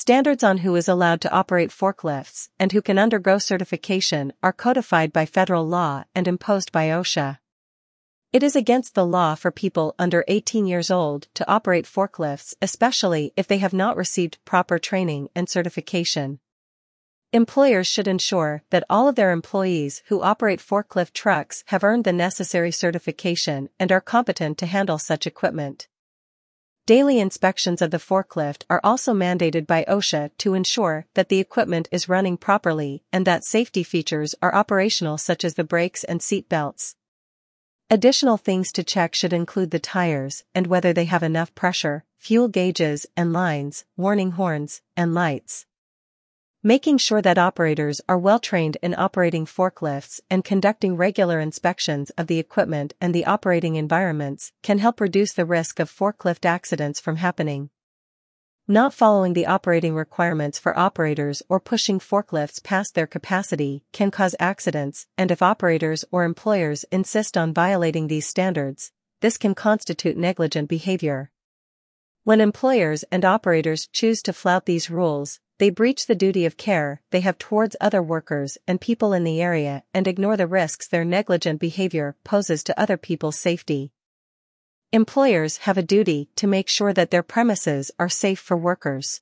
Standards on who is allowed to operate forklifts and who can undergo certification are codified by federal law and imposed by OSHA. It is against the law for people under 18 years old to operate forklifts especially if they have not received proper training and certification. Employers should ensure that all of their employees who operate forklift trucks have earned the necessary certification and are competent to handle such equipment. Daily inspections of the forklift are also mandated by OSHA to ensure that the equipment is running properly and that safety features are operational such as the brakes and seat belts. Additional things to check should include the tires and whether they have enough pressure, fuel gauges and lines, warning horns, and lights. Making sure that operators are well trained in operating forklifts and conducting regular inspections of the equipment and the operating environments can help reduce the risk of forklift accidents from happening. Not following the operating requirements for operators or pushing forklifts past their capacity can cause accidents, and if operators or employers insist on violating these standards, this can constitute negligent behavior. When employers and operators choose to flout these rules, they breach the duty of care they have towards other workers and people in the area and ignore the risks their negligent behavior poses to other people's safety. Employers have a duty to make sure that their premises are safe for workers.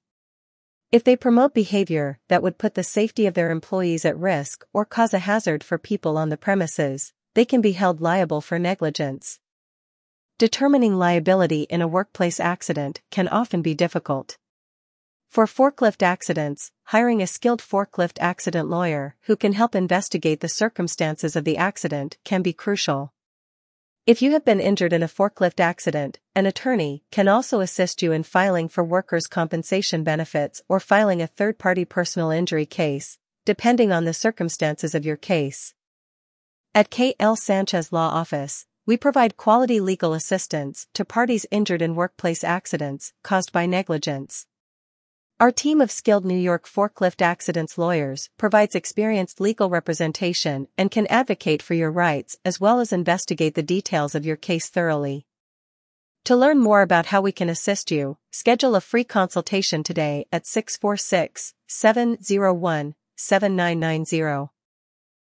If they promote behavior that would put the safety of their employees at risk or cause a hazard for people on the premises, they can be held liable for negligence. Determining liability in a workplace accident can often be difficult. For forklift accidents, hiring a skilled forklift accident lawyer who can help investigate the circumstances of the accident can be crucial. If you have been injured in a forklift accident, an attorney can also assist you in filing for workers' compensation benefits or filing a third-party personal injury case, depending on the circumstances of your case. At K.L. Sanchez Law Office, we provide quality legal assistance to parties injured in workplace accidents caused by negligence. Our team of skilled New York forklift accidents lawyers provides experienced legal representation and can advocate for your rights as well as investigate the details of your case thoroughly. To learn more about how we can assist you, schedule a free consultation today at 646 701 7990.